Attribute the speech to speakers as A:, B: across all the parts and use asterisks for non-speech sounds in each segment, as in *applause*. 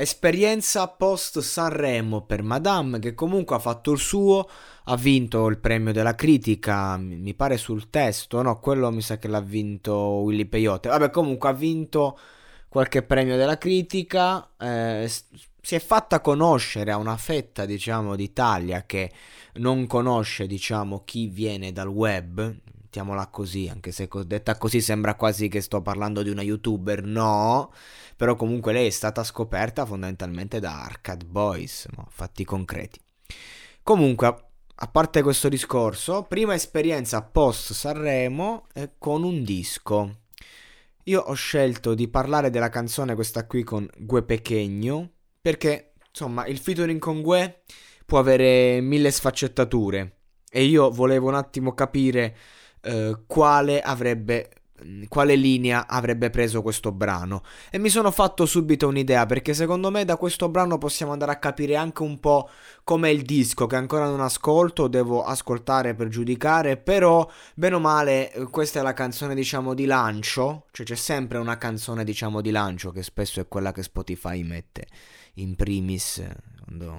A: Esperienza post Sanremo per Madame che comunque ha fatto il suo, ha vinto il premio della critica, mi pare sul testo, no, quello mi sa che l'ha vinto Willy Peyote. Vabbè, comunque ha vinto qualche premio della critica, eh, si è fatta conoscere a una fetta, diciamo, d'Italia che non conosce, diciamo, chi viene dal web, mettiamola così, anche se detta così sembra quasi che sto parlando di una youtuber, no, però comunque lei è stata scoperta fondamentalmente da Arcade Boys, no? fatti concreti. Comunque, a parte questo discorso, prima esperienza post Sanremo eh, con un disco. Io ho scelto di parlare della canzone questa qui con Gue Pechegno perché, insomma, il featuring con Gue può avere mille sfaccettature e io volevo un attimo capire eh, quale avrebbe quale linea avrebbe preso questo brano. E mi sono fatto subito un'idea perché secondo me da questo brano possiamo andare a capire anche un po' com'è il disco che ancora non ascolto, devo ascoltare per giudicare, però bene o male eh, questa è la canzone diciamo di lancio, cioè c'è sempre una canzone diciamo di lancio che spesso è quella che Spotify mette in primis eh,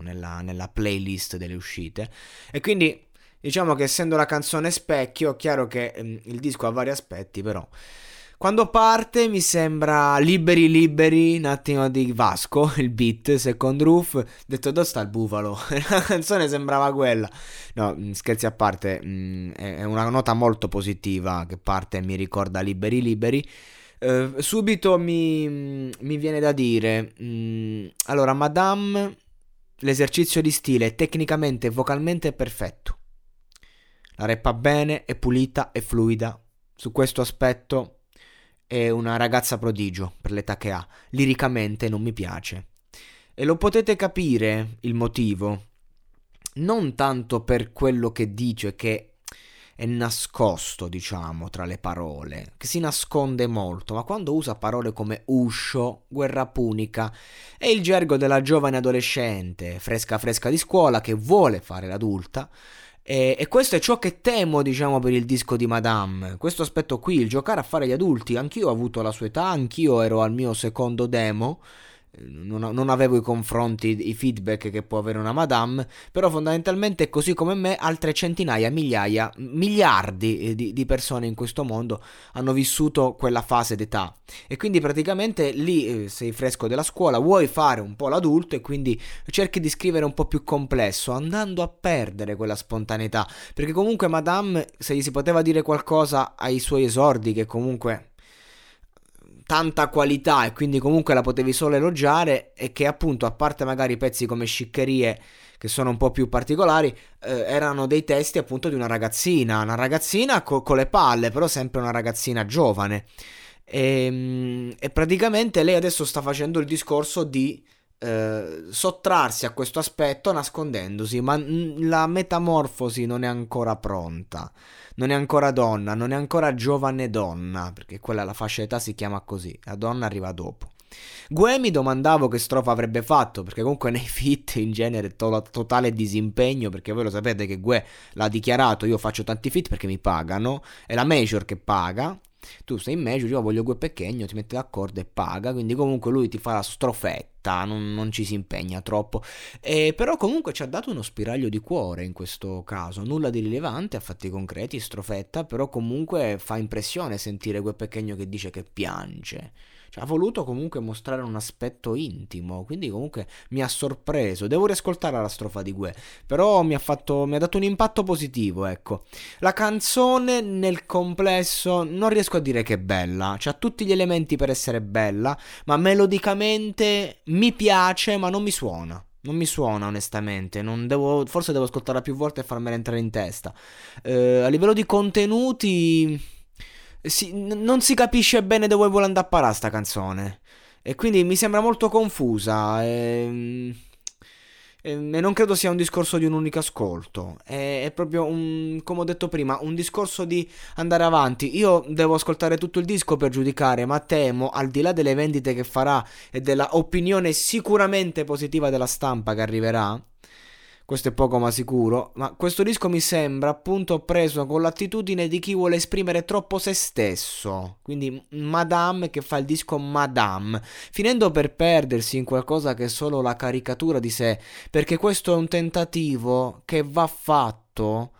A: nella, nella playlist delle uscite. E quindi Diciamo che essendo la canzone specchio, è chiaro che ehm, il disco ha vari aspetti, però. Quando parte mi sembra liberi liberi, un attimo di Vasco, *laughs* il beat, second roof, detto dove sta il bufalo? *laughs* la canzone sembrava quella. No, mm, scherzi a parte, mh, mm, è una nota molto positiva che parte e mi ricorda liberi liberi. Uh, subito mi, mm, mi, viene da dire, mh, allora Madame, l'esercizio di stile è tecnicamente e vocalmente perfetto. La rappa bene, è pulita, è fluida. Su questo aspetto è una ragazza prodigio per l'età che ha. Liricamente non mi piace. E lo potete capire il motivo. Non tanto per quello che dice che è nascosto, diciamo, tra le parole, che si nasconde molto, ma quando usa parole come uscio, guerra punica, è il gergo della giovane adolescente, fresca fresca di scuola, che vuole fare l'adulta, e, e, questo è ciò che temo, diciamo, per il disco di Madame. Questo aspetto qui, il giocare a fare gli adulti. Anch'io ho avuto la sua età, anch'io ero al mio secondo demo non, non, avevo i confronti, i feedback che può avere una madame, però fondamentalmente così come me altre centinaia, migliaia, miliardi eh, di, di, persone in questo mondo hanno vissuto quella fase d'età. E quindi praticamente lì eh, sei fresco della scuola, vuoi fare un po' l'adulto e quindi cerchi di scrivere un po' più complesso, andando a perdere quella spontaneità, perché comunque madame se gli si poteva dire qualcosa ai suoi esordi che comunque tanta qualità e quindi comunque la potevi solo elogiare e che appunto a parte magari pezzi come sciccherie che sono un po' più particolari eh, erano dei testi appunto di una ragazzina una ragazzina co- con le palle però sempre una ragazzina giovane. E, ehm, e praticamente lei adesso sta facendo il discorso di eh, sottrarsi a questo aspetto nascondendosi, ma la metamorfosi non è ancora pronta non è ancora donna, non è ancora giovane donna, perché quella la fascia d'età si chiama così, la donna arriva dopo. Gue mi domandavo che strofa avrebbe fatto, perché comunque nei fit in genere to- totale disimpegno, perché voi lo sapete che Gue l'ha dichiarato, io faccio tanti fit perché mi pagano, è la major che paga, tu sei in major, io voglio Gue Pechegno, ti metti d'accordo e paga, quindi comunque lui ti fa la fretta, non, non ci si impegna troppo. E però comunque ci ha dato uno spiraglio di cuore in questo caso, nulla di rilevante, a fatti concreti, strofetta, però comunque fa impressione sentire quel pecchegno che dice che piange. Cioè, ha voluto comunque mostrare un aspetto intimo, quindi comunque mi ha sorpreso. Devo riascoltare la strofa di Gue, però mi ha, fatto, mi ha dato un impatto positivo, ecco. La canzone nel complesso non riesco a dire che è bella, ha tutti gli elementi per essere bella, ma melodicamente mi piace, ma non mi suona. Non mi suona onestamente, devo, forse devo ascoltarla più volte e farmela entrare in testa. Eh, a livello di contenuti si, non si capisce bene dove vuole andare a parare sta canzone. E quindi mi sembra molto confusa. E, e non credo sia un discorso di un unico ascolto. È, è, proprio un, come ho detto prima, un discorso di andare avanti. Io devo ascoltare tutto il disco per giudicare, ma temo, al di là delle vendite che farà e della opinione sicuramente positiva della stampa che arriverà questo è poco ma sicuro, ma questo disco mi sembra appunto preso con l'attitudine di chi vuole esprimere troppo se stesso, quindi Madame che fa il disco Madame, finendo per perdersi in qualcosa che è solo la caricatura di sé, perché questo è un tentativo che va fatto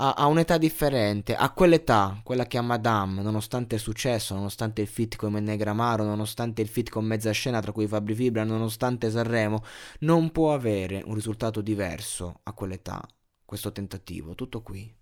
A: a, a, un'età differente, a quell'età, quella che ha Madame, nonostante il successo, nonostante il fit con Negramaro, nonostante il fit con mezza scena tra cui Fabri Fibra, nonostante Sanremo, non può avere un risultato diverso a quell'età, questo tentativo, tutto qui.